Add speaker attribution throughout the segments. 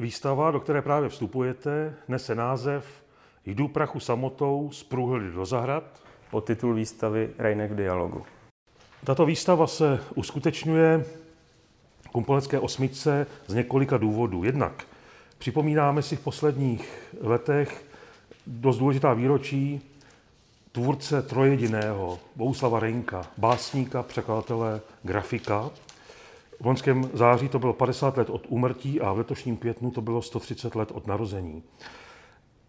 Speaker 1: Výstava, do které právě vstupujete, nese název Jdu prachu samotou z průhledy do zahrad.
Speaker 2: titul výstavy Rejnek v dialogu.
Speaker 1: Tato výstava se uskutečňuje v Kumpolecké osmičce z několika důvodů. Jednak připomínáme si v posledních letech dost důležitá výročí tvůrce trojediného Bouslava Rejnka, básníka, překladatele, grafika. V loňském září to bylo 50 let od úmrtí a v letošním květnu to bylo 130 let od narození.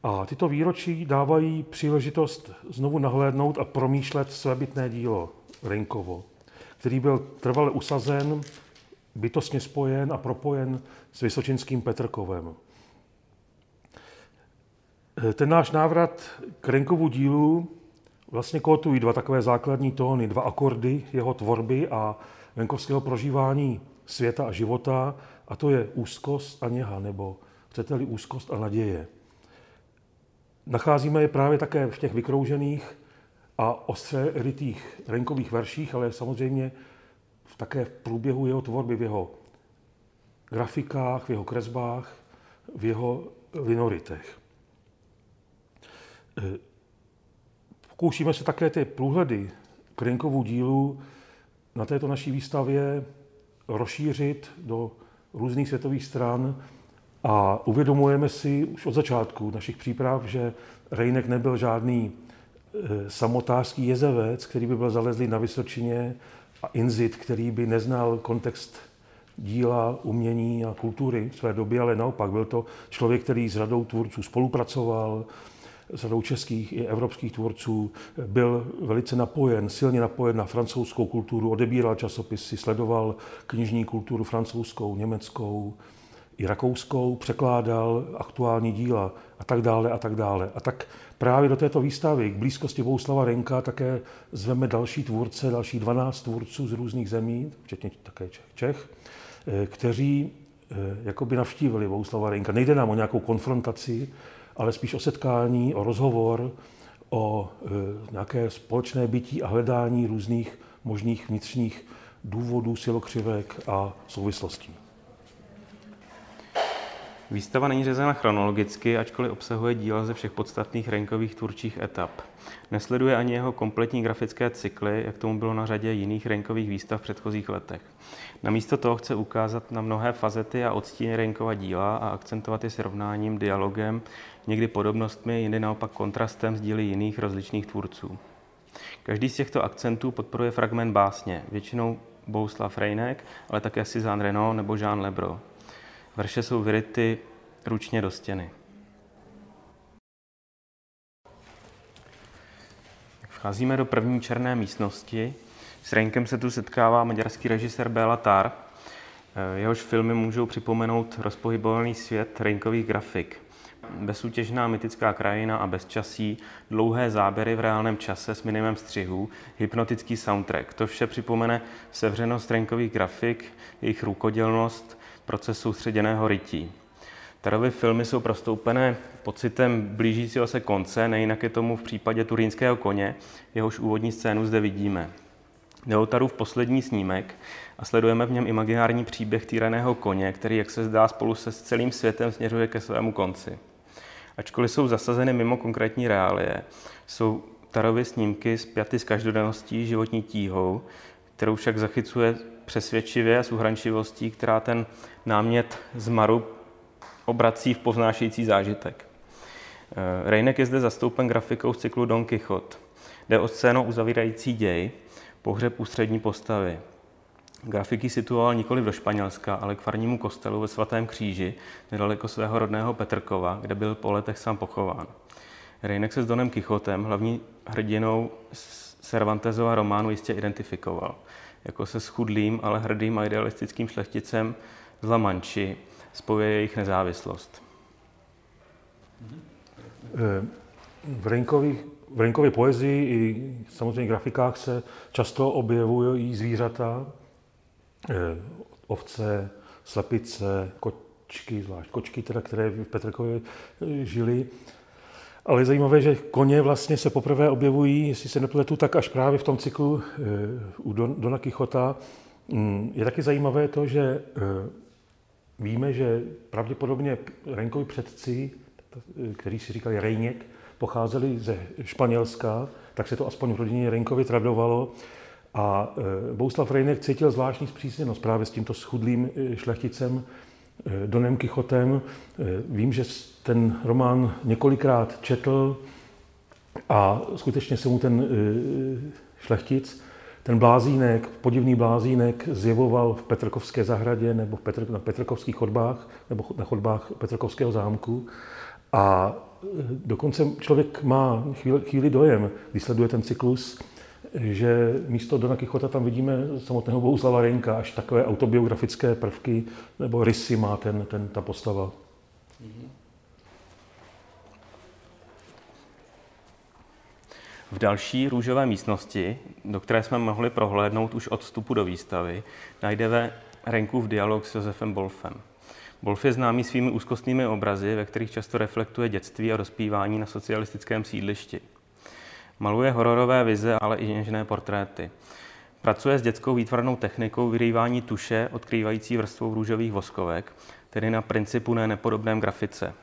Speaker 1: A tyto výročí dávají příležitost znovu nahlédnout a promýšlet svébytné dílo Renkovo, který byl trvale usazen, bytostně spojen a propojen s Vysočinským Petrkovem. Ten náš návrat k Renkovu dílu vlastně kótují dva takové základní tóny, dva akordy jeho tvorby a venkovského prožívání světa a života, a to je úzkost a něha, nebo chcete-li úzkost a naděje. Nacházíme je právě také v těch vykroužených a ostře rytých renkových verších, ale samozřejmě v také v průběhu jeho tvorby, v jeho grafikách, v jeho kresbách, v jeho linoritech. E, pokoušíme se také ty průhledy k Renkovu dílu na této naší výstavě rozšířit do různých světových stran a uvědomujeme si už od začátku našich příprav, že Rejnek nebyl žádný e, samotářský jezevec, který by byl zalezlý na Vysočině a inzit, který by neznal kontext díla, umění a kultury své doby, ale naopak byl to člověk, který s řadou tvůrců spolupracoval, s řadou českých i evropských tvůrců, byl velice napojen, silně napojen na francouzskou kulturu, odebíral časopisy, sledoval knižní kulturu francouzskou, německou, i rakouskou, překládal aktuální díla a tak dále a tak dále. A tak právě do této výstavy k blízkosti Bouslava Renka také zveme další tvůrce, další 12 tvůrců z různých zemí, včetně také Čech, eh, kteří eh, jakoby navštívili Bouslava Renka. Nejde nám o nějakou konfrontaci, ale spíš o setkání, o rozhovor, o eh, nějaké společné bytí a hledání různých možných vnitřních důvodů, silokřivek a souvislostí.
Speaker 2: Výstava není řezena chronologicky, ačkoliv obsahuje díla ze všech podstatných Renkových tvůrčích etap. Nesleduje ani jeho kompletní grafické cykly, jak tomu bylo na řadě jiných Renkových výstav v předchozích letech. Namísto toho chce ukázat na mnohé fazety a odstíny Renkova díla a akcentovat je srovnáním, dialogem, někdy podobnostmi, jindy naopak kontrastem s díly jiných rozličných tvůrců. Každý z těchto akcentů podporuje fragment básně, většinou Bouslav Rejnek, ale také Cézanne Renaud nebo Jean Lebro. Verše jsou vyryty ručně do stěny. Vcházíme do první černé místnosti. S Renkem se tu setkává maďarský režisér Béla Tar. Jehož filmy můžou připomenout rozpohybovaný svět Renkových grafik. Bezsútěžná mytická krajina a bezčasí, dlouhé záběry v reálném čase s minimem střihů, hypnotický soundtrack. To vše připomene sevřenost Renkových grafik, jejich rukodělnost, proces soustředěného rytí. Tarovy filmy jsou prostoupené pocitem blížícího se konce, nejinak je tomu v případě turínského koně, jehož úvodní scénu zde vidíme. Neotarův poslední snímek a sledujeme v něm imaginární příběh týraného koně, který, jak se zdá, spolu se s celým světem směřuje ke svému konci. Ačkoliv jsou zasazeny mimo konkrétní reálie, jsou Tarovy snímky spjaty s každodenností životní tíhou, kterou však zachycuje přesvědčivě a s uhrančivostí, která ten námět z Maru obrací v poznášející zážitek. Eh, Rejnek je zde zastoupen grafikou z cyklu Don Quixote. Jde o scénu uzavírající děj, pohřeb ústřední postavy. Grafiky situoval nikoli do Španělska, ale k farnímu kostelu ve svatém kříži, nedaleko svého rodného Petrkova, kde byl po letech sám pochován. Rejnek se s Donem Kichotem, hlavní hrdinou Cervantesova románu, jistě identifikoval jako se schudlým, ale hrdým a idealistickým šlechticem z La Manchi spojuje jejich nezávislost.
Speaker 1: Eh, v Renkových v Renkově poezii i samozřejmě grafikách se často objevují zvířata, eh, ovce, slepice, kočky, zvlášť kočky, teda, které v Petrkově eh, žili. Ale je zajímavé, že koně vlastně se poprvé objevují, jestli se nepletu, tak až právě v tom cyklu u Dona Kichota. Mm, je taky zajímavé to, že víme, že pravděpodobně Renkovi předci, kteří si říkali Rejněk, pocházeli ze Španělska, tak se to aspoň v rodině Renkovi tradovalo. A Bouslav Rejnek cítil zvláštní zpřísněnost právě s tímto schudlým šlechticem Donem Kichotem. Vím, že ten román několikrát četl a skutečně se mu ten šlechtic ten blázínek, podivný blázínek zjevoval v Petrkovské zahradě nebo v Petr, na Petrkovských chodbách nebo na chodbách Petrkovského zámku. A e, dokonce člověk má chvíli, chvíli dojem, když sleduje ten cyklus, že místo Dona Kichota tam vidíme samotného Bouslava Renka, až takové autobiografické prvky nebo rysy má ten, ten, ta postava. Mm-hmm.
Speaker 2: V další růžové místnosti, do které jsme mohli prohlédnout už od vstupu do výstavy, najdeme v dialog s Josefem Bolfem. Bolf je známý svými úzkostnými obrazy, ve kterých často reflektuje dětství a dospívání na socialistickém sídlišti. Maluje hororové vize, ale i něžné portréty. Pracuje s dětskou výtvarnou technikou vyrývání tuše, odkrývající vrstvou růžových voskovek, tedy na principu ne nepodobném grafice.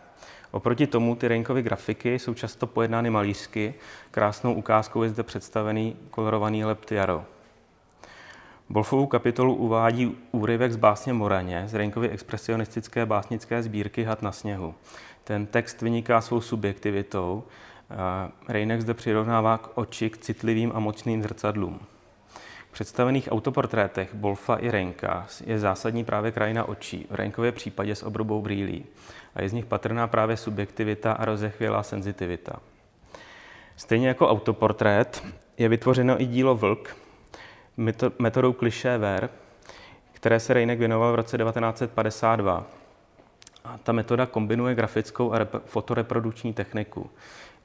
Speaker 2: Oproti tomu ty Reinkovy grafiky jsou často pojednány malířsky. Krásnou ukázkou je zde představený kolorovaný lep Jaro. Bolfovou kapitolu uvádí úryvek z básně Moraně z Reinkovy expresionistické básnické sbírky Had na sněhu. Ten text vyniká svou subjektivitou. Reinek zde přirovnává k oči k citlivým a mocným zrcadlům. Představených autoportrétech Bolfa i Reinka je zásadní právě krajina očí, v Reinkově případě s obrubou brýlí a je z nich patrná právě subjektivita a rozechvělá senzitivita. Stejně jako autoportrét je vytvořeno i dílo Vlk metodou kliše ver, které se Rejnek věnoval v roce 1952. A ta metoda kombinuje grafickou a fotoreprodukční techniku.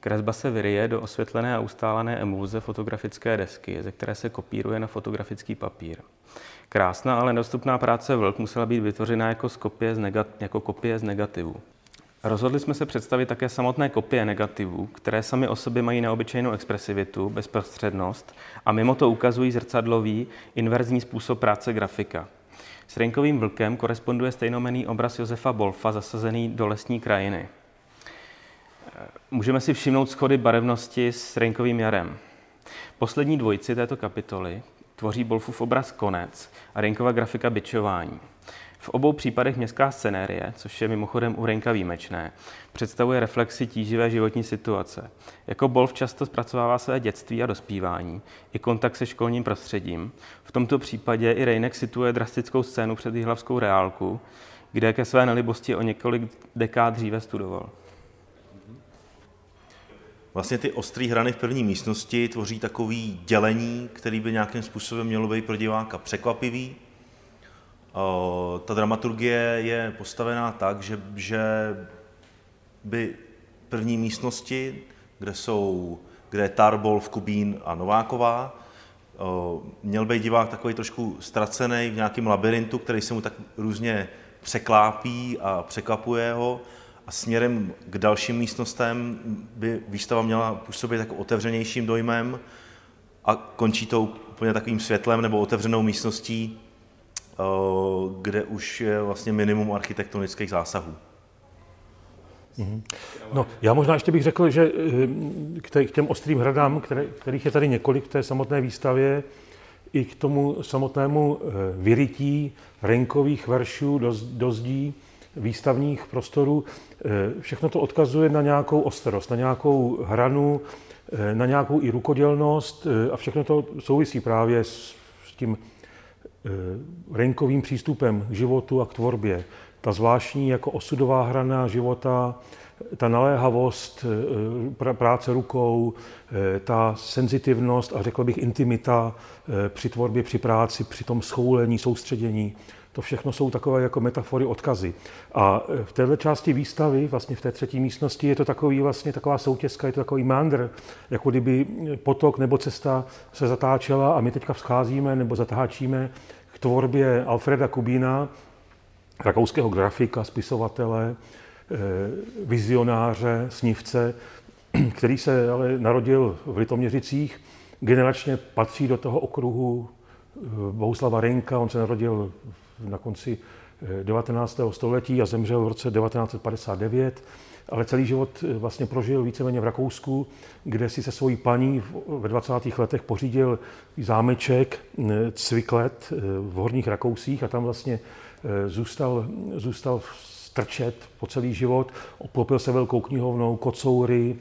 Speaker 2: Kresba se vyryje do osvětlené a ustálené emulze fotografické desky, ze které se kopíruje na fotografický papír. Krásná, ale nedostupná práce Vlk musela být vytvořena jako, kopie z, negat, jako kopie z negativu. Rozhodli jsme se představit také samotné kopie negativů, které sami o sobě mají neobyčejnou expresivitu, bezprostřednost a mimo to ukazují zrcadlový, inverzní způsob práce grafika. S Renkovým vlkem koresponduje stejnomený obraz Josefa Bolfa zasazený do lesní krajiny. Můžeme si všimnout schody barevnosti s Renkovým jarem. Poslední dvojici této kapitoly tvoří Bolfův obraz konec a Renkova grafika bičování. V obou případech městská scenérie, což je mimochodem u Renka výjimečné, představuje reflexi tíživé životní situace. Jako Bolf často zpracovává své dětství a dospívání, i kontakt se školním prostředím. V tomto případě i Rejnek situuje drastickou scénu před Jihlavskou reálku, kde ke své nelibosti o několik dekád dříve studoval.
Speaker 3: Vlastně ty ostré hrany v první místnosti tvoří takový dělení, který by nějakým způsobem mělo být pro diváka překvapivý. Ta dramaturgie je postavená tak, že, že by první místnosti, kde jsou kde je Tarbol, Kubín a Nováková, měl být divák takový trošku ztracený v nějakém labirintu, který se mu tak různě překlápí a překvapuje ho a směrem k dalším místnostem by výstava měla působit jako otevřenějším dojmem a končí to úplně takovým světlem nebo otevřenou místností, eh, kde už je vlastně minimum architektonických zásahů.
Speaker 1: Mhm. No, já možná ještě bych řekl, že eh, k těm ostrým hradám, kterých je tady několik v té samotné výstavě, i k tomu samotnému eh, vyrytí renkových veršů do zdí, výstavních prostorů, eh, všechno to odkazuje na nějakou ostrost, na nějakou hranu, eh, na nějakou i rukodělnost eh, a všechno to souvisí právě s, s tím renkovým přístupem k životu a k tvorbě. Ta zvláštní jako osudová hrana života, ta naléhavost práce rukou, ta senzitivnost a řekl bych intimita při tvorbě, při práci, při tom schoulení, soustředění. To všechno jsou takové jako metafory, odkazy. A v této části výstavy, vlastně v té třetí místnosti, je to takový vlastně taková soutězka, je to takový mandr, jako kdyby potok nebo cesta se zatáčela a my teďka vzcházíme nebo zatáčíme k tvorbě Alfreda Kubína, rakouského grafika, spisovatele, eh, vizionáře, snivce, který se ale narodil v Litoměřicích, generačně patří do toho okruhu Bohuslava Renka, on se narodil na konci 19. století a zemřel v roce 1959 ale celý život vlastně prožil víceméně v Rakousku, kde si se svojí paní ve 20. letech pořídil zámeček Cviklet v Horních Rakousích a tam vlastně zůstal, zůstal strčet po celý život. Oplopil se velkou knihovnou, kocoury,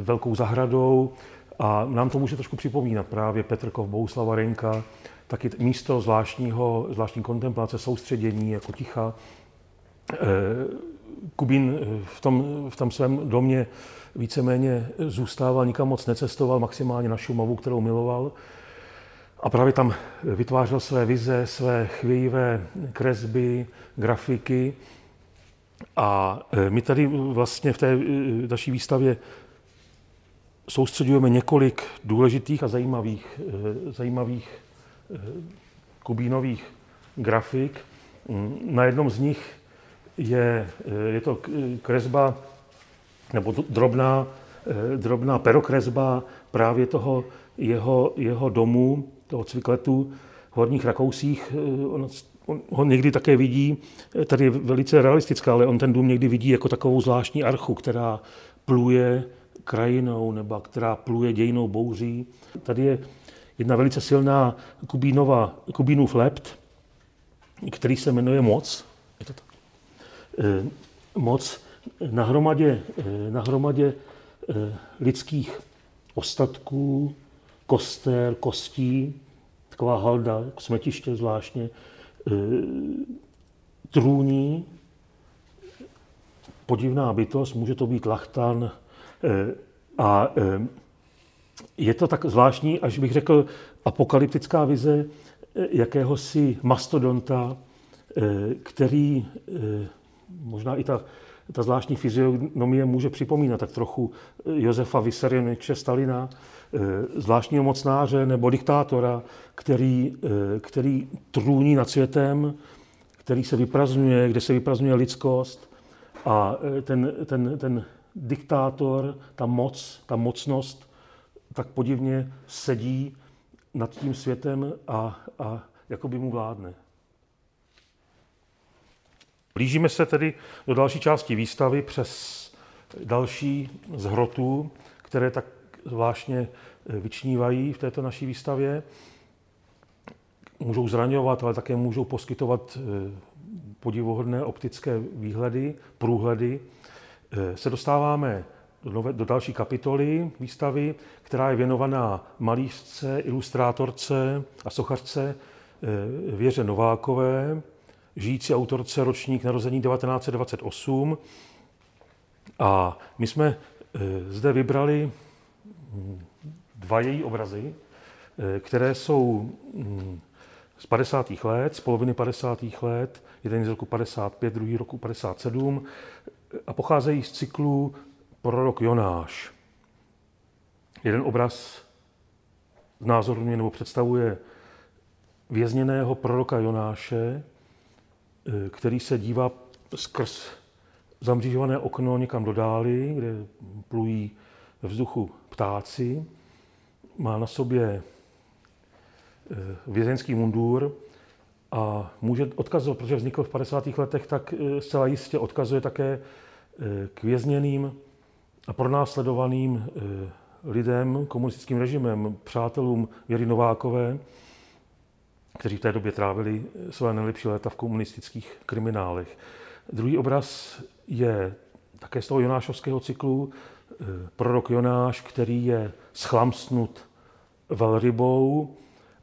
Speaker 1: velkou zahradou a nám to může trošku připomínat právě Petrkov, Bouslava Renka, taky místo zvláštního, zvláštní kontemplace, soustředění, jako ticha. Eh, Kubín eh, v tom, v tom svém domě víceméně zůstával, nikam moc necestoval, maximálně na Šumavu, kterou miloval. A právě tam vytvářel své vize, své chvějivé kresby, grafiky. A eh, my tady vlastně v té naší výstavě soustředujeme několik důležitých a zajímavých, zajímavých kubínových grafik. Na jednom z nich je, je to kresba, nebo drobná, drobná perokresba právě toho jeho, jeho domu, toho cvikletu v Horních Rakousích. On, on ho někdy také vidí, tady je velice realistická, ale on ten dům někdy vidí jako takovou zvláštní archu, která pluje krajinou nebo která pluje dějnou bouří. Tady je jedna velice silná Kubínova, Kubínův lept, který se jmenuje Moc. Je to tak. E, moc na hromadě, e, na hromadě e, lidských ostatků, koster, kostí, taková halda, smetiště zvláštně, trůní, podivná bytost, může to být lachtan a je to tak zvláštní, až bych řekl, apokalyptická vize eh, jakéhosi mastodonta, eh, který eh, možná i ta, ta zvláštní fyziognomie může připomínat tak trochu Josefa Vysarionoviče Stalina, zvláštního mocnáře nebo diktátora, který, který trůní nad světem, který se vyprazňuje, kde se vyprazňuje lidskost a ten, ten, ten diktátor, ta moc, ta mocnost tak podivně sedí nad tím světem a, a jako by mu vládne. Blížíme se tedy do další části výstavy přes další z hrotů, které tak zvláštně vyčnívají v této naší výstavě. Můžou zraňovat, ale také můžou poskytovat eh, podivuhodné optické výhledy, průhledy. Eh, se dostáváme do, do další kapitoly výstavy, která je věnovaná malířce, ilustrátorce a sochařce eh, Věře Novákové, žijící autorce ročník narození 1928. A my jsme eh, zde vybrali hm, dva její obrazy, eh, které jsou hm, z 50. let, z poloviny 50. let, jeden z roku 55, druhý roku 57 a pocházejí z cyklu prorok Jonáš. Jeden obraz znázorňuje nebo představuje vězněného proroka Jonáše, eh, který se dívá skrz zamřížované okno někam do dály, kde plují ve vzduchu ptáci. Má na sobě eh, vězeňský mundur a může odkazovat, protože vznikl v 50. letech, tak eh, zcela jistě odkazuje také k vězněným a pronásledovaným eh, lidem, komunistickým režimem, přátelům Věry Novákové, kteří v té době trávili eh, své nejlepší léta v komunistických kriminálech. Druhý obraz je také z toho Jonášovského cyklu eh, prorok Jonáš, který je schlamsnut velrybou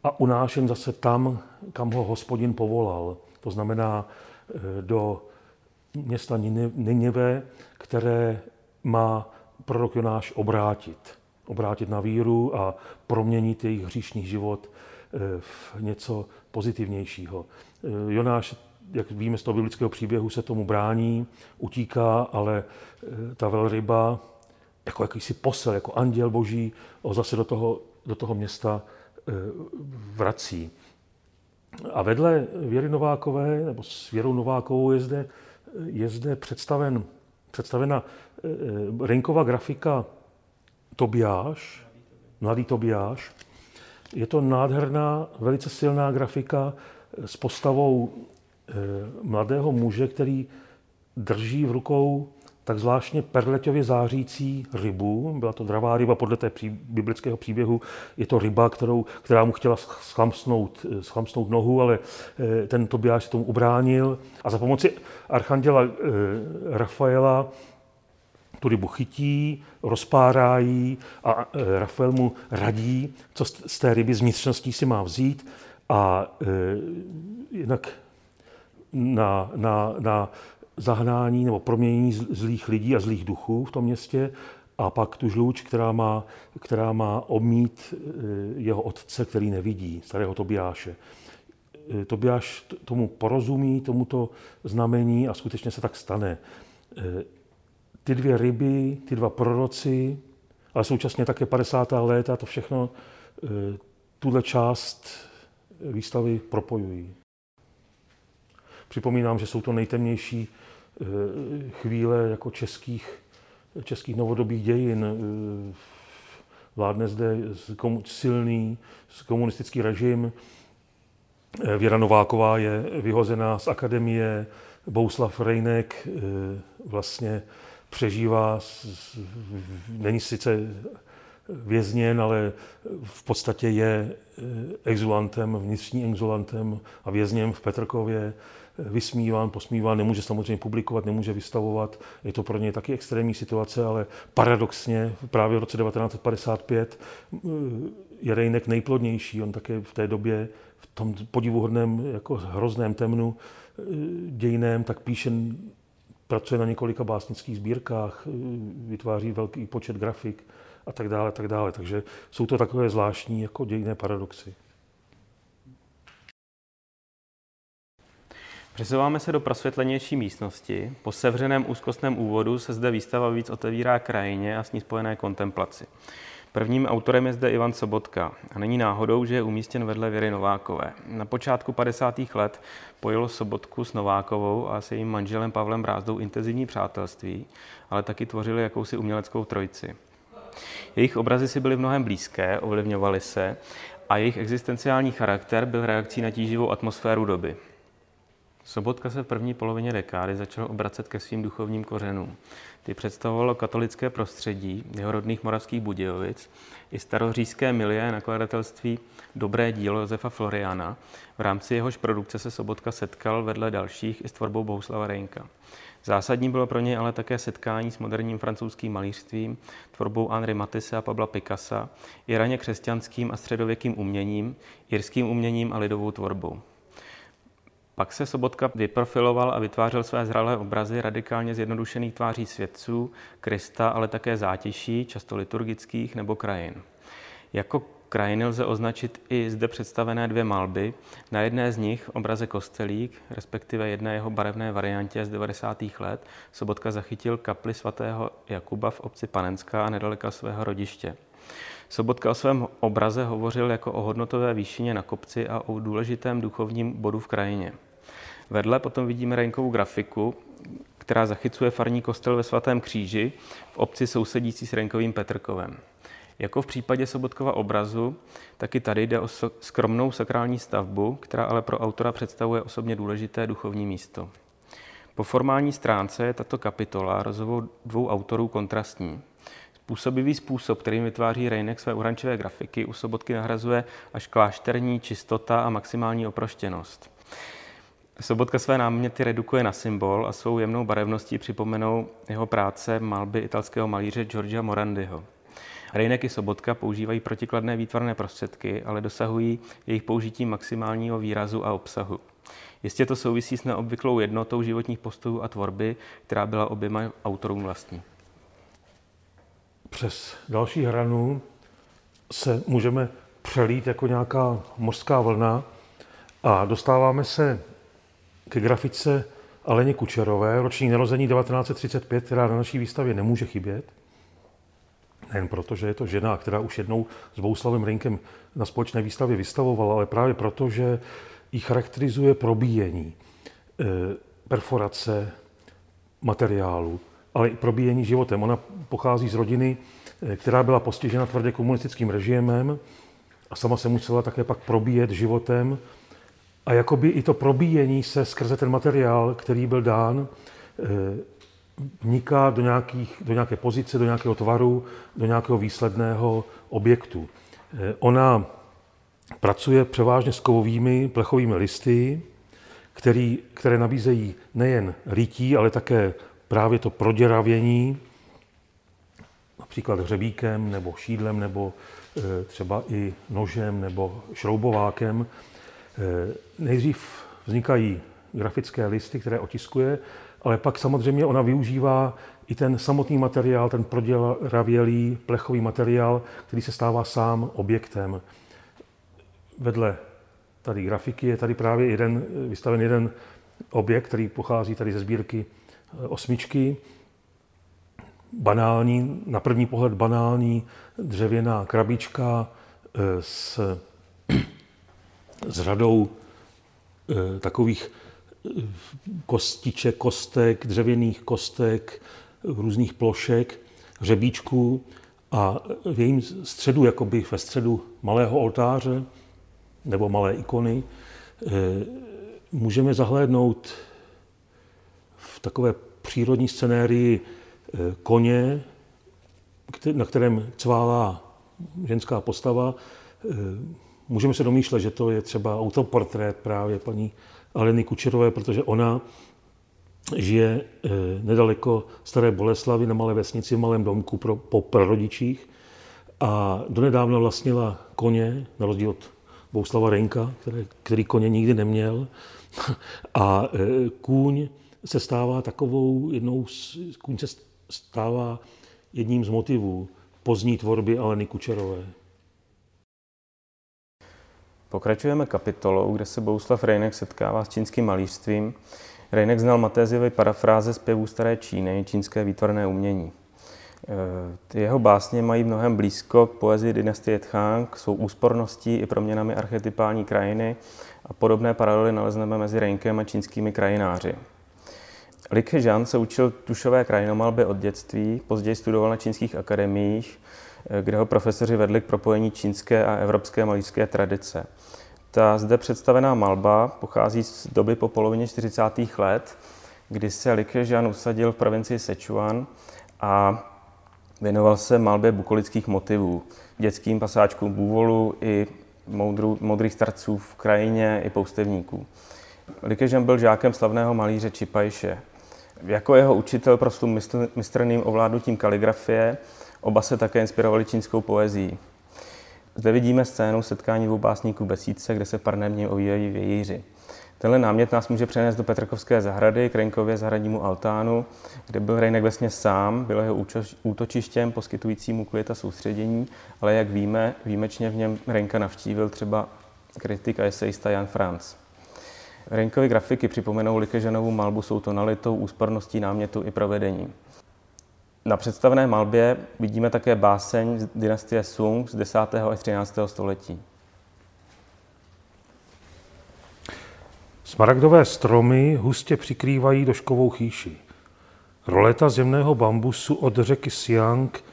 Speaker 1: a unášen zase tam, kam ho hospodin povolal. To znamená do města Ninive, které má prorok Jonáš obrátit. Obrátit na víru a proměnit jejich hříšný život eh, v něco pozitivnějšího. Eh, Jonáš, jak víme z toho biblického příběhu, se tomu brání, utíká, ale eh, ta velryba, jako jakýsi posel, jako anděl boží, ho zase do toho, do toho města vrací. A vedle Věry Novákové, nebo s Věrou Novákovou je zde, je zde představen představena eh, eh, Renková grafika Tobiáš, mladý Tobiáš. Je to nádherná, velice silná grafika s postavou mladého muže, který drží v rukou tak zvláštně perleťově zářící rybu. Byla to dravá ryba podle té pří, biblického příběhu. Je to ryba, kterou, která mu chtěla schlamsnout, schlamsnout nohu, ale eh, ten Tobiáš se tomu ubránil a za pomoci archanděla eh, Rafaela tu rybu chytí, rozpárá ji a eh, Rafael mu radí, co z té ryby z vnitřností si má vzít a jinak na, na, na zahnání nebo proměnění zlých lidí a zlých duchů v tom městě a pak tu žluč, která má, která má omít eh, jeho otce, který nevidí, starého Tobiáše. Eh, Tobiáš tomu porozumí, tomuto znamení a skutečně se tak stane. Eh, ty dvě ryby, ty dva proroci, ale současně také 50. léta, to všechno tuhle část výstavy propojují. Připomínám, že jsou to nejtemnější chvíle jako českých, českých novodobých dějin. Eh, vládne zde silný komunistický režim. Eh, Věra Nováková je vyhozená z akademie, Bouslav Rejnek vlastně přežívá, není sice vězněn, ale v podstatě je exulantem, vnitřní exulantem a vězněm v Petrkově vysmíván, posmíván, nemůže samozřejmě publikovat, nemůže vystavovat. Je to pro něj taky extrémní situace, ale paradoxně právě v roce 1955 eh, je Rejnek nejplodnější. On také v té době, v tom podivuhodném, jako hrozném temnu eh, dějiném, tak píše pracuje na několika básnických sbírkách, eh, vytváří velký počet grafik a tak dále, tak dále. Takže jsou to takové zvláštní jako dějinné paradoxy.
Speaker 2: Přesouváme se do prosvětlenější místnosti. Po sevřeném úzkostném úvodu se zde výstava víc otevírá krajině a s ní spojené kontemplaci. Prvním autorem je zde Ivan Sobotka a není náhodou, že je umístěn vedle Věry Novákové. Na počátku 50. let pojilo Sobotku s Novákovou a se jejím manželem Pavlem Brázdou intenzivní přátelství, ale taky tvořili jakousi uměleckou trojici. Jejich obrazy si byly mnohem blízké, ovlivňovaly se a jejich existenciální charakter byl reakcí na tíživou atmosféru doby. Sobotka se v první polovině dekády začal obracet ke svým duchovním kořenům. Ty představovalo katolické prostředí jeho rodných moravských Budějovic i starořížské milie nakladatelství Dobré dílo Josefa Floriana. V rámci jehož produkce se Sobotka setkal vedle dalších i s tvorbou Bohuslava Rejnka. Zásadní bylo pro něj ale také setkání s moderním francouzským malířstvím, tvorbou Henri Matisse a Pabla Picassa, i raně křesťanským a středověkým uměním, jirským uměním a lidovou tvorbou. Pak se Sobotka vyprofiloval a vytvářel své zralé obrazy radikálně zjednodušených tváří svědců, Krista, ale také zátiší, často liturgických nebo krajin. Jako krajiny lze označit i zde představené dvě malby. Na jedné z nich obraze Kostelík, respektive jedné jeho barevné variantě z 90. let, Sobotka zachytil kapli svatého Jakuba v obci Panenská nedaleka svého rodiště. Sobotka o svém obraze hovořil jako o hodnotové výšině na kopci a o důležitém duchovním bodu v krajině. Vedle potom vidíme Rejnkovou grafiku, která zachycuje farní kostel ve svatém kříži v obci sousedící s Renkovým Petrkovem. Jako v případě Sobotkova obrazu, taky tady jde o skromnou sakrální stavbu, která ale pro autora představuje osobně důležité duchovní místo. Po formální stránce je tato kapitola rozhovou dvou autorů kontrastní. Působivý způsob, kterým vytváří Rejnek své urančové grafiky, u Sobotky nahrazuje až klášterní čistota a maximální oproštěnost. Sobotka své náměty redukuje na symbol a svou jemnou barevností připomenou jeho práce malby italského malíře Giorgia Morandiho. Rejnek i Sobotka používají protikladné výtvarné prostředky, ale dosahují jejich použití maximálního výrazu a obsahu. Jistě to souvisí s neobvyklou jednotou životních postojů a tvorby, která byla oběma autorům vlastní
Speaker 1: přes další hranu se můžeme přelít jako nějaká mořská vlna a dostáváme se ke grafice Aleně Kučerové, roční narození 1935, která na naší výstavě nemůže chybět. Nejen proto, že je to žena, která už jednou s Bouslavem Rinkem na společné výstavě vystavovala, ale právě proto, že ji charakterizuje probíjení, eh, perforace materiálu, ale i probíjení životem. Ona pochází z rodiny, eh, která byla postižena tvrdě komunistickým režimem a sama se musela také pak probíjet životem a jakoby i to probíjení se skrze ten materiál, který byl dán, vniká do, nějakých, do nějaké pozice, do nějakého tvaru, do nějakého výsledného objektu. Ona pracuje převážně s kovovými plechovými listy, který, které nabízejí nejen rytí, ale také právě to proděravění, například hřebíkem nebo šídlem nebo e, třeba i nožem nebo šroubovákem. E, nejdřív vznikají grafické listy, které otiskuje, ale pak samozřejmě ona využívá i ten samotný materiál, ten proděravělý plechový materiál, který se stává sám objektem. Vedle tady grafiky je tady právě jeden, vystaven jeden objekt, který pochází tady ze sbírky eh, osmičky. Banální, na první pohled banální dřevěná krabička eh, s, s řadou eh, takových kostiček, kostek, dřevěných kostek, různých plošek, hřebíčků a v jejím středu, jakoby ve středu malého oltáře, nebo malé ikony, eh, můžeme zahlédnout takové přírodní scenérii eh, koně, na kterém cválá ženská postava. Eh, můžeme se domýšlet, že to je třeba autoportrét právě paní Aleny Kučerové, protože ona žije nedaleko Staré Boleslavy na malé vesnici, v malém domku pro, po prarodičích a donedávna vlastnila koně, na rozdíl od Bouslava Renka, který, který koně nikdy neměl. A kůň se stává takovou jednou, kůň se stává jedním z motivů pozdní tvorby Aleny Kučerové.
Speaker 2: Pokračujeme kapitolou, kde se Bouslav Rejnek setkává s čínským malířstvím. Rejnek znal Matéziovy parafráze zpěvů staré Číny, čínské výtvarné umění. Eh, jeho básně mají mnohem blízko k poezii dynastie Tchang, jsou úsporností i proměnami archetypální krajiny a podobné paralely nalezneme mezi Reinkem a čínskými krajináři. Li Kežian se učil tušové krajinomalbě od dětství, později studoval na čínských akademiích, eh, kde ho profesoři vedli k propojení čínské a evropské malířské tradice. Ta zde představená malba pochází z doby po polovině 40. let, kdy se Li Kežian usadil v provincii Sichuan a Věnoval se malbě bukolických motivů, dětským pasáčkům bůvolu i moudru, modrých starců v krajině i poustevníků. Likežem byl žákem slavného malíře Čipajše. Jako jeho učitel proslul mistrným ovládnutím kaligrafie, oba se také inspirovali čínskou poezí. Zde vidíme scénu setkání dvou básníků Besídce, kde se parnemně ovíjají vějíři. Tenhle námět nás může přenést do Petrkovské zahrady, k Renkově zahradnímu altánu, kde byl Rejnek vesně sám, byl jeho útočištěm poskytujícímu klid a soustředění, ale jak víme, výjimečně v něm Renka navštívil třeba kritik a esejista Jan Franz. Renkovi grafiky připomenou Likežanovu malbu jsou tonalitou, úsporností námětu i provedením. Na představené malbě vidíme také báseň z dynastie Sung z 10. až 13. století.
Speaker 1: Smaragdové stromy hustě přikrývají doškovou chýši. Roleta zemného bambusu od řeky Siang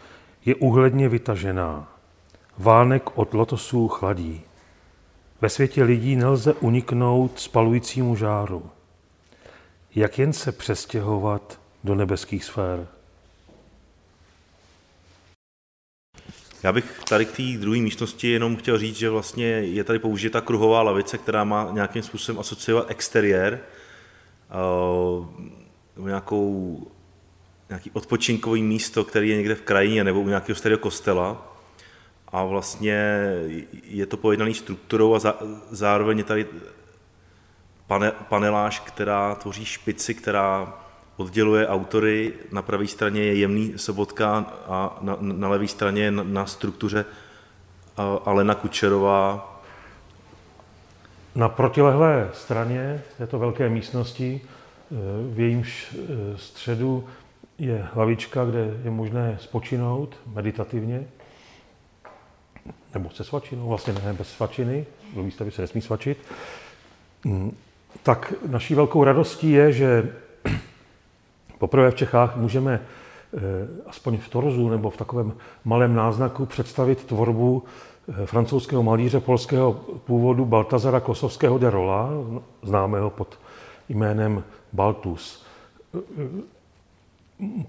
Speaker 1: je uhledně vytažená. Vánek od lotosů chladí. Ve světě lidí nelze uniknout spalujícímu žáru. Jak jen se přestěhovat do nebeských sfér?
Speaker 3: Já bych tady k té druhé místnosti jenom chtěl říct, že vlastně je tady použita kruhová lavice, která má nějakým způsobem asociovat exteriér, uh, nějakou, nějaký odpočinkový místo, který je někde v krajině nebo u nějakého starého kostela. A vlastně je to pojednaný strukturou a za, zároveň je tady pane, paneláž, která tvoří špici, která odděluje autory. Na pravé straně je Jemný Sobotka a na, na levé straně je na, na struktuře Alena Kučerová.
Speaker 1: Na protilehlé straně této velké místnosti e, v jejímž e, středu je hlavička, kde je možné spočinout meditativně, nebo se svačinou, vlastně ne bez svačiny, do výstavy se nesmí svačit, mm, tak naší velkou radostí je, že Poprvé v Čechách můžeme aspoň v torzu nebo v takovém malém náznaku představit tvorbu francouzského malíře polského původu Baltazara Kosovského de Rola, známého pod jménem Baltus.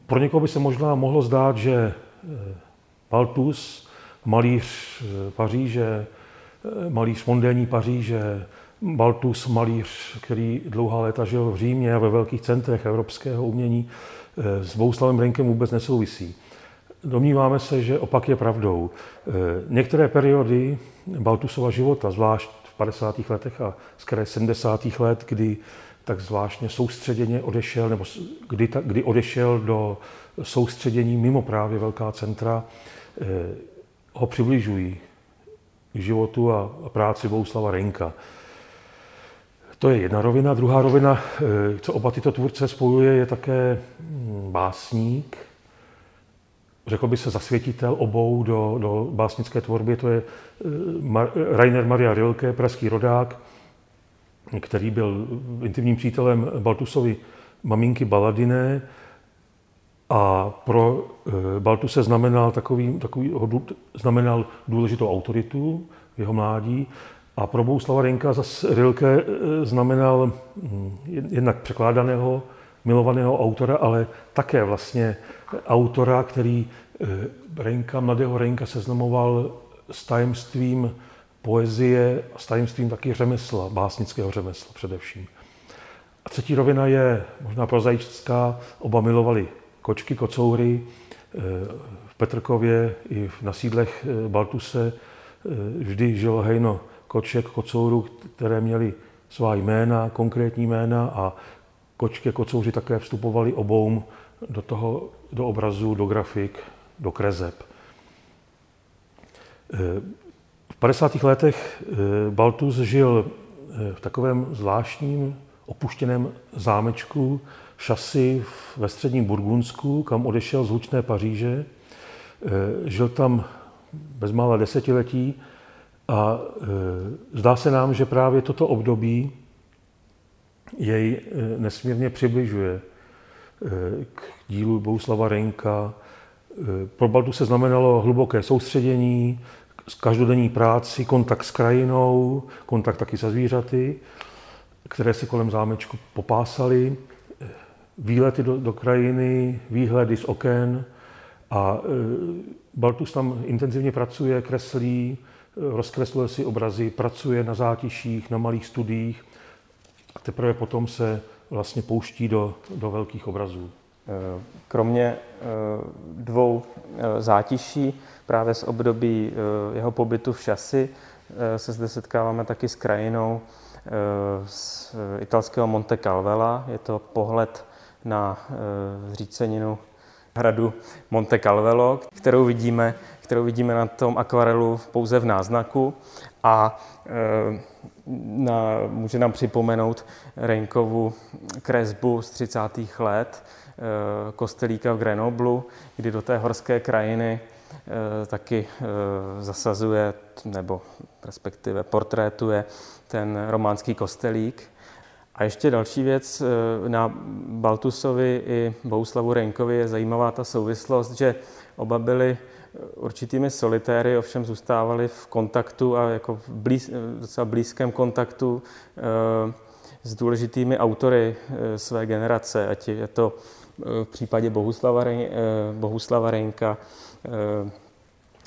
Speaker 1: Pro někoho by se možná mohlo zdát, že Baltus, malíř Paříže, malíř mondénní Paříže, Baltus, malíř, který dlouhá léta žil v Římě a ve velkých centrech evropského umění, s Bouslavem Renkem vůbec nesouvisí. Domníváme se, že opak je pravdou. Některé periody Baltusova života, zvlášť v 50. letech a z 70. let, kdy tak zvláštně soustředěně odešel, nebo kdy, kdy odešel do soustředění mimo právě velká centra, eh, ho přibližují k životu a, práci Bouslava Renka. To je jedna rovina. Druhá rovina, eh, co oba tyto tvůrce spojuje, je také hm, básník, řekl by se zasvětitel obou do, do básnické tvorby. To je eh, Mar- Rainer Maria Rilke, pražský rodák, který byl intimním přítelem Baltusovi maminky Baladiné a pro eh, Baltuse znamenal, takový, takový, znamenal důležitou autoritu v jeho mládí a pro Bouslava Renka zase Rilke eh, znamenal hm, jednak překládaného, milovaného autora, ale také vlastně autora, který eh, Renka, mladého Renka seznamoval s tajemstvím poezie a s tajemstvím taky řemesla, básnického řemesla především. A třetí rovina je možná prozaická. Oba milovali kočky, kocoury. Eh, v Petrkově i na sídlech eh, Baltuse eh, vždy žilo hejno koček, kocourů, které měly svá jména, konkrétní jména a kočky a kocouři také vstupovali oboum do, toho, do obrazu, do grafik, do krezeb. 50. letech Baltus žil v takovém zvláštním opuštěném zámečku šasy ve středním Burgundsku, kam odešel z hlučné Paříže. Eh, žil tam bezmála desetiletí a zdá se nám, že právě toto období jej nesmírně přibližuje k dílu Bouslava Renka. Pro Baltu se znamenalo hluboké soustředění, každodenní práci, kontakt s krajinou, kontakt taky se zvířaty, které si kolem zámečku popásali, výlety do, do krajiny, výhledy z oken a e, Baltus tam intenzivně pracuje, kreslí, rozkresluje si obrazy, pracuje na zátiších, na malých studiích a teprve potom se vlastně pouští do, do velkých obrazů.
Speaker 2: E, kromě e, dvou zátiší právě z období eh, jeho pobytu v Šasi se zde setkáváme taky s krajinou z italského Monte Calvela. Je to pohled na zříceninu hradu Monte Calvelo, kterou vidíme, kterou vidíme na tom akvarelu pouze v náznaku a na, může nám připomenout Renkovu kresbu z 30. let kostelíka v Grenoblu, kdy do té horské krajiny Eh, taky eh, zasazuje, nebo respektive portrétuje ten románský kostelík. A ještě další věc, eh, na Baltusovi i Bouslavu Renkovi je zajímavá ta souvislost, že oba byli určitými solitéry, ovšem zůstávali v kontaktu a jako v blíz, docela blízkém kontaktu s důležitými autory své generace, ať je to v případě Bohuslava, Bohuslava Renka, Eh,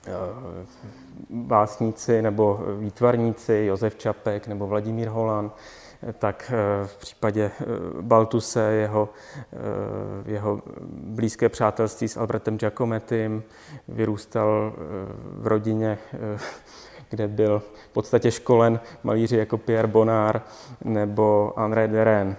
Speaker 2: eh, básníci nebo výtvarníci, Josef Čapek nebo Vladimír Holan, eh, tak v případě Baltuse jeho, jeho blízké přátelství s Albertem Giacomettim vyrůstal v rodině, kde byl v podstatě školen malíři jako Pierre Bonnard nebo André Deren.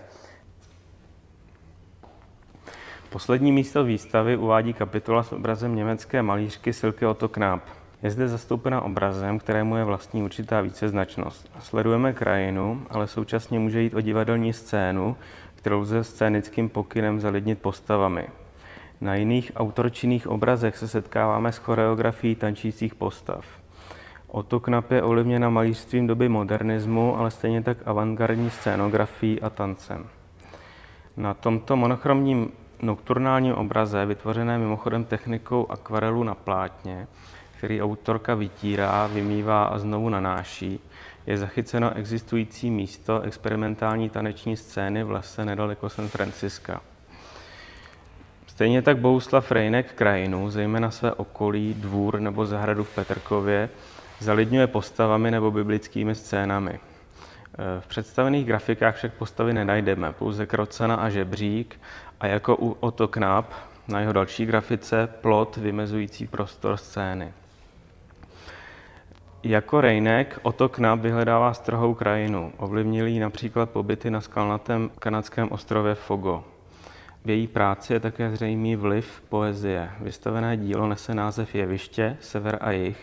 Speaker 2: Poslední místo výstavy uvádí kapitola s obrazem německé malířky Silke Otto Knap. Je zde zastoupena obrazem, kterému je vlastní určitá víceznačnost. Sledujeme krajinu, ale současně může jít o divadelní scénu, kterou lze scénickým pokynem zalidnit postavami. Na jiných autorčinných obrazech se setkáváme s choreografií tančících postav. Otto Knap je ovlivněna malířstvím doby modernismu, ale stejně tak avantgardní scénografií a tancem. Na tomto monochromním nokturnálním obraze, vytvořené mimochodem technikou akvarelu na plátně, který autorka vytírá, vymývá a znovu nanáší, je zachyceno existující místo experimentální taneční scény v lese nedaleko San Franciska. Stejně tak Bouslav Rejnek krajinu, zejména své okolí, dvůr nebo zahradu v Petrkově, zalidňuje postavami nebo biblickými scénami. V představených grafikách však postavy nenajdeme, pouze krocena a žebřík a jako u Otto Knap na jeho další grafice plot vymezující prostor scény. Jako Rejnek Otto Knap vyhledává strohou krajinu. Ovlivnil jí například pobyty na skalnatém kanadském ostrově Fogo. V její práci je také zřejmý vliv poezie. Vystavené dílo nese název Jeviště, Sever a Jih.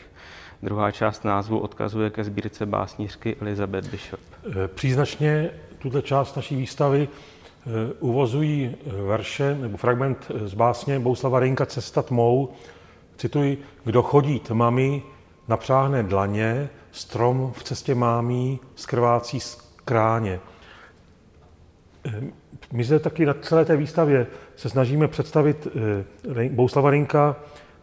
Speaker 2: Druhá část názvu odkazuje ke sbírce básnířky Elizabeth Bishop.
Speaker 1: Eh, příznačně tuto část naší výstavy eh, uvozují verše nebo fragment z básně Bouslava Rejnka Cesta tmou. Cituji, kdo chodí tmami, napřáhne dlaně, strom v cestě mámí, skrvácí skráně. My zde taky na celé té výstavě se snažíme představit eh, Bouslava Rinka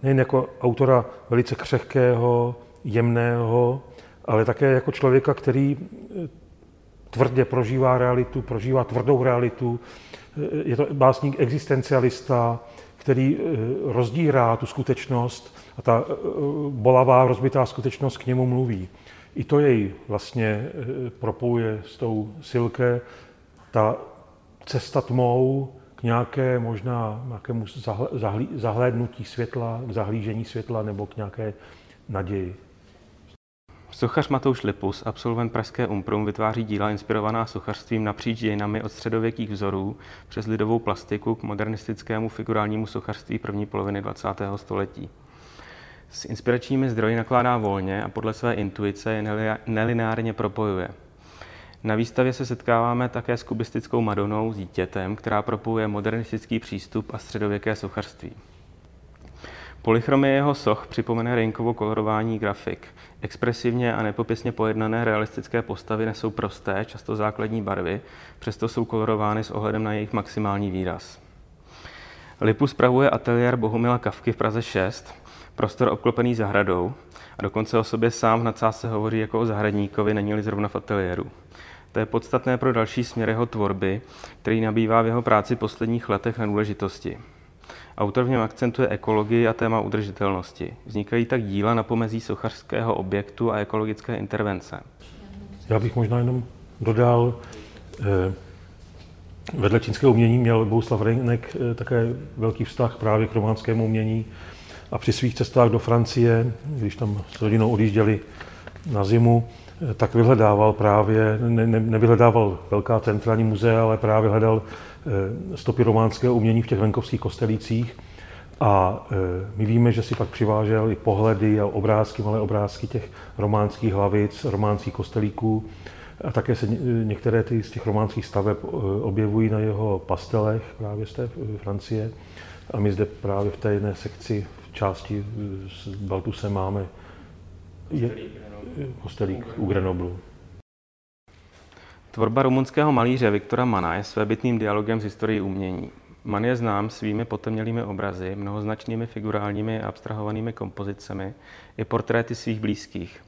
Speaker 1: nejen jako autora velice křehkého, jemného, ale také jako člověka, který eh, tvrdě prožívá realitu, prožívá tvrdou realitu. Eh, je to básník existencialista, který rozdírá tu skutečnost a ta bolavá, rozbitá skutečnost k němu mluví. I to jej vlastně propojuje s tou silke, ta cesta tmou k nějaké možná nějakému zahlédnutí světla, k zahlížení světla nebo k nějaké naději.
Speaker 2: Sochař Matouš Lipus, absolvent Pražské Umprum, vytváří díla inspirovaná sochařstvím napříč dějinami od středověkých vzorů přes lidovou plastiku k modernistickému figurálnímu sochařství první poloviny 20. století. S inspiračními zdroji nakládá volně a podle své intuice je nelineárně propojuje. Na výstavě se setkáváme také s kubistickou Madonou s dítětem, která propojuje modernistický přístup a středověké sochařství. Polychromie jeho soch připomene Reinkovo kolorování grafik. Expresivně a nepopisně pojednané realistické postavy nesou prosté, často základní barvy, přesto jsou kolorovány s ohledem na jejich maximální výraz. Lipu spravuje ateliér Bohumila Kavky v Praze 6, prostor obklopený zahradou a dokonce o sobě sám v nadsázce hovoří jako o zahradníkovi, není-li zrovna v ateliéru. To je podstatné pro další směr jeho tvorby, který nabývá v jeho práci posledních letech na důležitosti. Autor v něm akcentuje ekologii a téma udržitelnosti. Vznikají tak díla na pomezí sochařského objektu a ekologické intervence.
Speaker 1: Já bych možná jenom dodal, eh, vedle čínského umění měl Bouslav Rejnek eh, také velký vztah právě k románskému umění a při svých cestách do Francie, když tam s rodinou odjížděli na zimu, tak vyhledával právě, ne, ne, nevyhledával velká centrální muzea, ale právě hledal eh, stopy románského umění v těch venkovských kostelících. A eh, my víme, že si pak přivážel i pohledy a obrázky, malé obrázky těch románských hlavic, románských kostelíků. A také se některé ty z těch románských staveb eh, objevují na jeho pastelech právě z té Francie. A my zde právě v té jedné sekci, části s Baltusem máme je, kostelík u Grenoblu.
Speaker 2: Tvorba rumunského malíře Viktora Mana je svébytným dialogem z historií umění. Man je znám svými potemnělými obrazy, mnohoznačnými figurálními a abstrahovanými kompozicemi i portréty svých blízkých.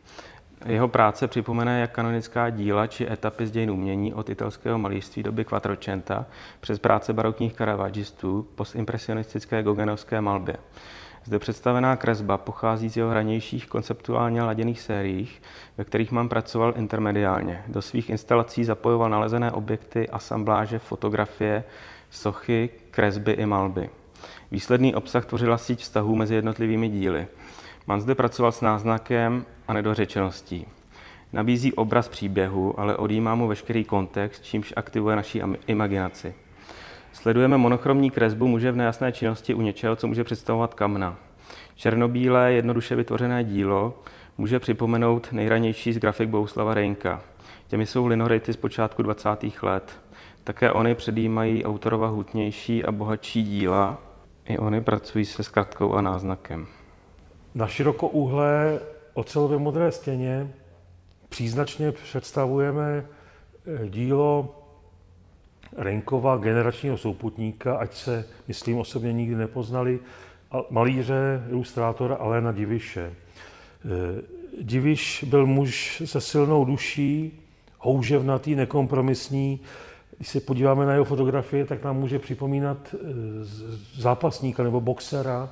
Speaker 2: Jeho práce připomene jak kanonická díla či etapy z dějin umění od italského malířství doby Quattrocenta přes práce barokních karavagistů, postimpresionistické gogenovské malbě. Zde představená kresba pochází z jeho hranějších konceptuálně laděných sériích, ve kterých mám pracoval intermediálně. Do svých instalací zapojoval nalezené objekty, asambláže, fotografie, sochy, kresby i malby. Výsledný obsah tvořila síť vztahů mezi jednotlivými díly. Man zde pracoval s náznakem a nedořečeností. Nabízí obraz příběhu, ale odjímá mu veškerý kontext, čímž aktivuje naší imaginaci. Sledujeme monochromní kresbu muže v nejasné činnosti u něčeho, co může představovat kamna. Černobílé, jednoduše vytvořené dílo může připomenout nejranější z grafik Bouslava Rejnka. Těmi jsou linority z počátku 20. let. Také oni předjímají autorova hutnější a bohatší díla. I oni pracují se zkratkou a náznakem.
Speaker 1: Na širokouhlé ocelové modré stěně příznačně představujeme dílo Renkova, generačního souputníka, ať se, myslím, osobně nikdy nepoznali, malíře, ilustrátora Alena Diviše. E, Diviš byl muž se silnou duší, houževnatý, nekompromisní. Když se podíváme na jeho fotografie, tak nám může připomínat e, zápasníka nebo boxera.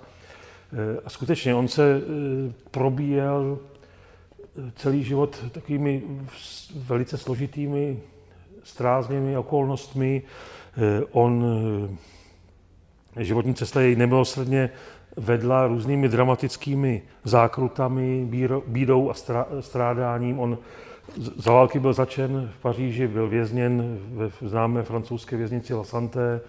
Speaker 1: E, a skutečně on se probíjel celý život takovými velice složitými strázněmi okolnostmi. On životní cesta jej nemilosrdně vedla různými dramatickými zákrutami, bídou a strádáním. On za války byl začen v Paříži, byl vězněn ve známé francouzské věznici La Santé,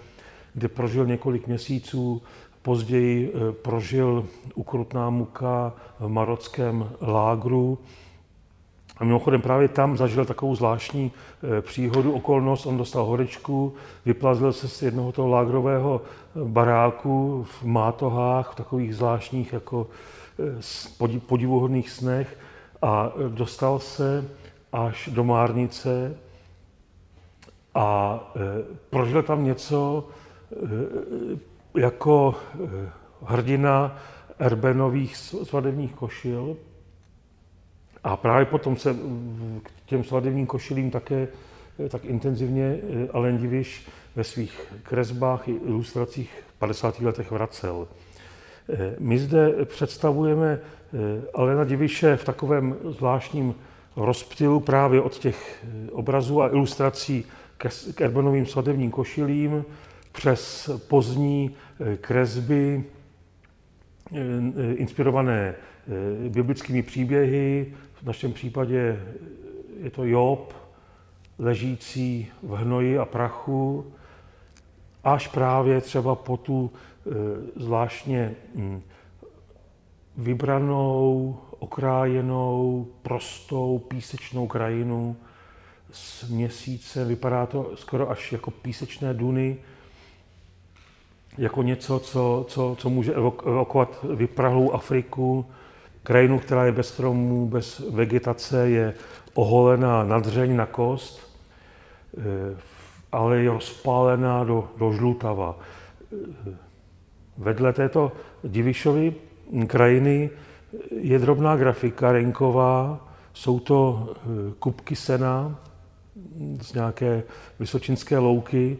Speaker 1: kde prožil několik měsíců. Později eh, prožil ukrutná muka v marockém lágru. A mimochodem právě tam zažil takovou zvláštní eh, příhodu, okolnost. On dostal horečku, vyplazil se z jednoho toho lágrového eh, baráku v mátohách, v takových zvláštních jako eh, podivuhodných snech a dostal se až do Márnice a prožil tam něco jako hrdina Erbenových svadebních košil, a právě potom se k těm sladivním košilím také eh, tak intenzivně eh, Alen Diviš ve svých kresbách i ilustracích v 50. letech vracel. Eh, my zde představujeme Alena Diviše v takovém zvláštním rozptylu právě od těch obrazů a ilustrací k Erbenovým svatebním košilím přes pozdní kresby inspirované biblickými příběhy, v našem případě je to Job, ležící v hnoji a prachu, až právě třeba po tu e, zvláštně hm, vybranou, okrájenou, prostou, písečnou krajinu s měsícem. Vypadá to skoro až jako písečné duny, jako něco, co, co, co může evokovat vyprahlou Afriku, krajinu, která je bez stromů, bez vegetace, je oholená nadřeň na kost, eh, ale je rozpálená do, do žlutava. Eh, vedle této Divišovy krajiny je drobná grafika renková, jsou to eh, kupky sena z nějaké vysočinské louky,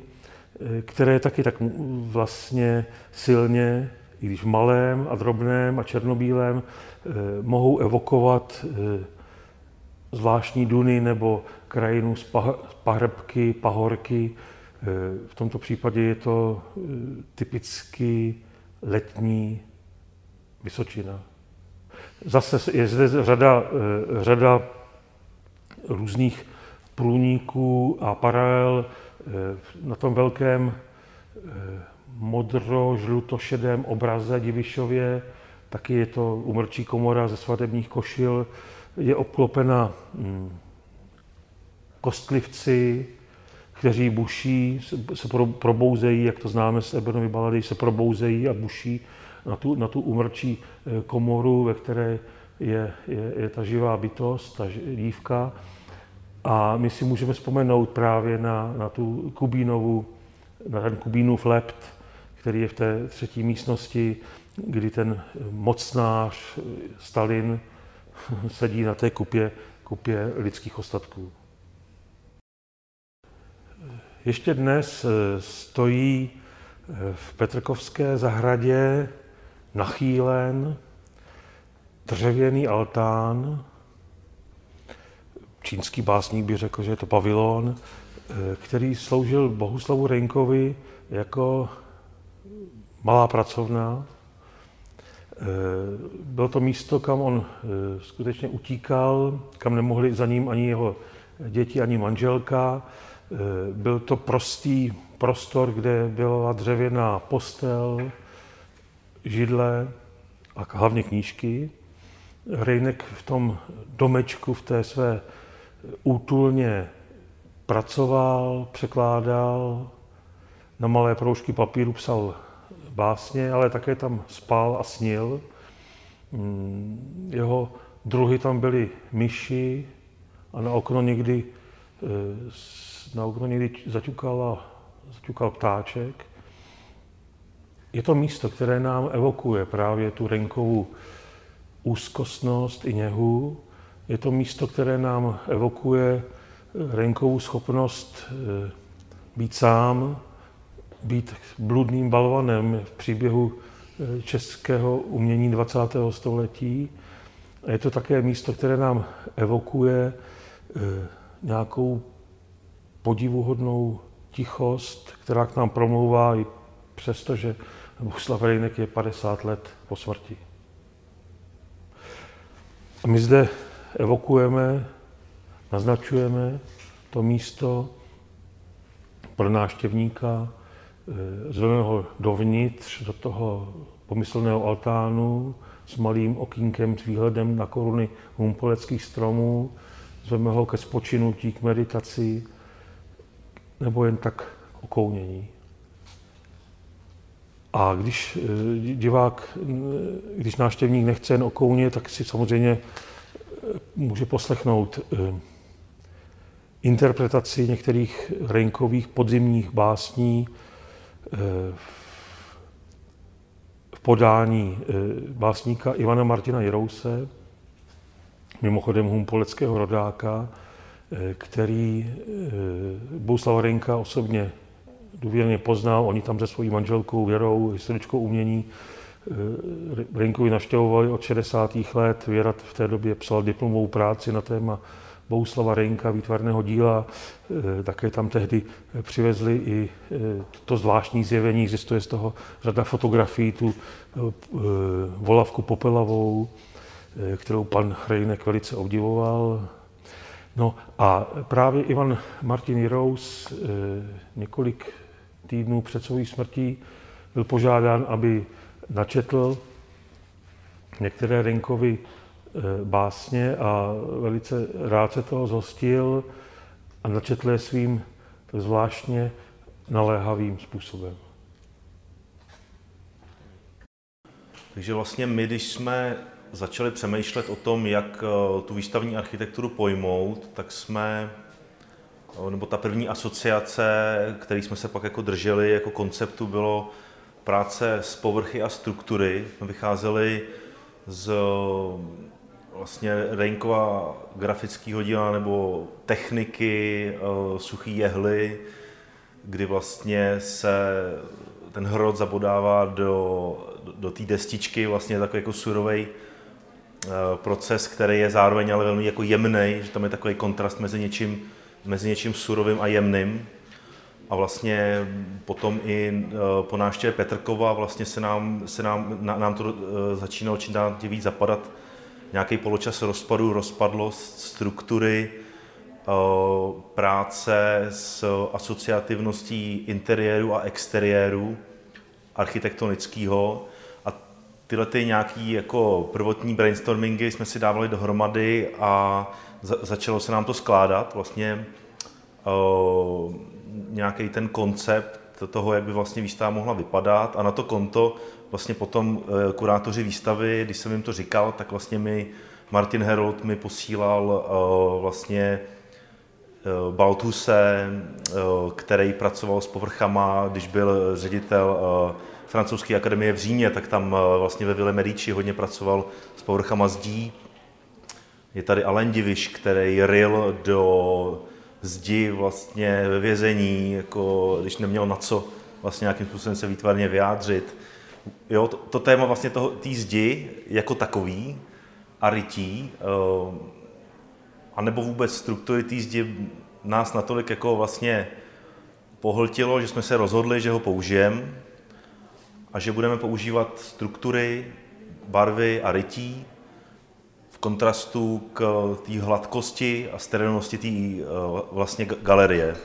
Speaker 1: které taky tak vlastně silně, i když malém a drobném a černobílém, Eh, mohou evokovat eh, zvláštní duny nebo krajinu z pahrbky, pahorky. Eh, v tomto případě je to typicky letní Vysočina. Zase je zde řada, řada různých průniků a paralel na tom velkém modro-žlutošedém obraze Divišově Taky je to umrčí komora ze svatebních košil, je obklopena hm, kostlivci, kteří buší, se probouzejí, jak to známe z Ebenovy balady, se probouzejí a buší na tu, na tu umrčí eh, komoru, ve které je, je, je ta živá bytost, ta dívka. A my si můžeme vzpomenout právě na, na tu Kubínovu, na ten Kubínův lept, který je v té třetí místnosti, kdy ten mocnář Stalin sedí na té kupě, kupě lidských ostatků. Ještě dnes eh, stojí eh, v Petrkovské zahradě nachýlen dřevěný altán. Čínský básník by řekl, že je to pavilon, eh, který sloužil Bohuslavu Rejnkovi jako malá pracovna, Eh, bylo to místo, kam on eh, skutečně utíkal, kam nemohli za ním ani jeho děti, ani manželka. Eh, byl to prostý prostor, kde byla dřevěná postel, židle a hlavně knížky. Rejnek v tom domečku, v té své útulně pracoval, překládal, na malé proužky papíru psal básně, ale také tam spal a snil. Mm, jeho druhy tam byly myši a na okno někdy, eh, na okno někdy zaťukala zaťukal ptáček. Je to místo, které nám evokuje právě tu renkovou úzkostnost i něhu. Je to místo, které nám evokuje renkovou schopnost eh, být sám, být bludným balvanem v příběhu eh, českého umění 20. století. Je to také místo, které nám evokuje eh, nějakou podivuhodnou tichost, která k nám promlouvá i přesto, že Bohuslav Rejnek je 50 let po smrti. A my zde evokujeme, naznačujeme to místo pro náštěvníka, eh, zveme ho dovnitř, do toho pomyslného altánu s malým okýnkem s výhledem na koruny humpoleckých stromů, zveme ho ke spočinutí, k meditaci, nebo jen tak okounění. A když eh, divák, eh, když návštěvník nechce jen okouně, tak si samozřejmě může poslechnout interpretaci některých renkových podzimních básní eh, v podání eh, básníka Ivana Martina Jirouse, mimochodem humpoleckého rodáka, eh, který Bouslav Renka osobně důvěrně poznal. Oni tam se svojí manželkou Věrou, historičkou umění, Renkovi navštěvovali od 60. let. Věra v té době psal diplomovou práci na téma Bouslava Rejnka, výtvarného díla. Eh, také tam tehdy přivezli i eh, to zvláštní zjevení, existuje z toho řada fotografií, tu eh, volavku popelavou, kterou pan Rejnek velice obdivoval. No a právě Ivan Martin Jirous několik týdnů před svou smrtí byl požádán, aby načetl některé Renkovy Eh, básně a velice rád se toho zhostil a načetl je svým zvláštně naléhavým způsobem.
Speaker 3: Takže vlastně my, když jsme začali přemýšlet o tom, jak eh, tu výstavní architekturu pojmout, tak jsme, eh, nebo ta první asociace, který jsme se pak jako drželi jako konceptu, bylo práce s povrchy a struktury. Jsme vycházeli z vlastně Rejnkova grafického díla nebo techniky, uh, suchý jehly, kdy vlastně se ten hrot zabodává do, do, té destičky, vlastně takový jako surový uh, proces, který je zároveň ale velmi jako jemný, že tam je takový kontrast mezi něčím, mezi něčím surovým a jemným. A vlastně potom i uh, po návštěvě Petrkova vlastně se nám, se nám, nám to začínalo čím dál víc zapadat nějaký poločas rozpadu, rozpadlost struktury, eh, práce s asociativností interiéru a exteriéru architektonického. A tyhle ty nějaký jako prvotní brainstormingy jsme si dávali dohromady a za, začalo se nám to skládat, vlastně uh, nějaký ten koncept toho, jak by vlastně výstava mohla vypadat. A na to konto vlastně potom eh, kurátoři výstavy, když jsem jim to říkal, tak vlastně mi Martin Herold mi posílal eh, vlastně eh, Baltuse, který pracoval s povrchama, když byl ředitel francouzské akademie v Římě, tak tam vlastně ve Ville Medici hodně pracoval s povrchama zdí. Je tady Alain Diviš, který ryl do zdi vlastně ve vězení, jako když neměl na co vlastně nějakým způsobem se výtvarně vyjádřit. Jo, to, to téma vlastně toho, té zdi jako takový a rytí, uh, anebo vůbec struktury té zdi nás natolik jako vlastně pohltilo, že jsme se rozhodli, že ho použijeme a že budeme používat struktury, barvy a rytí v kontrastu k té hladkosti a sterilnosti té uh, vlastně galerie.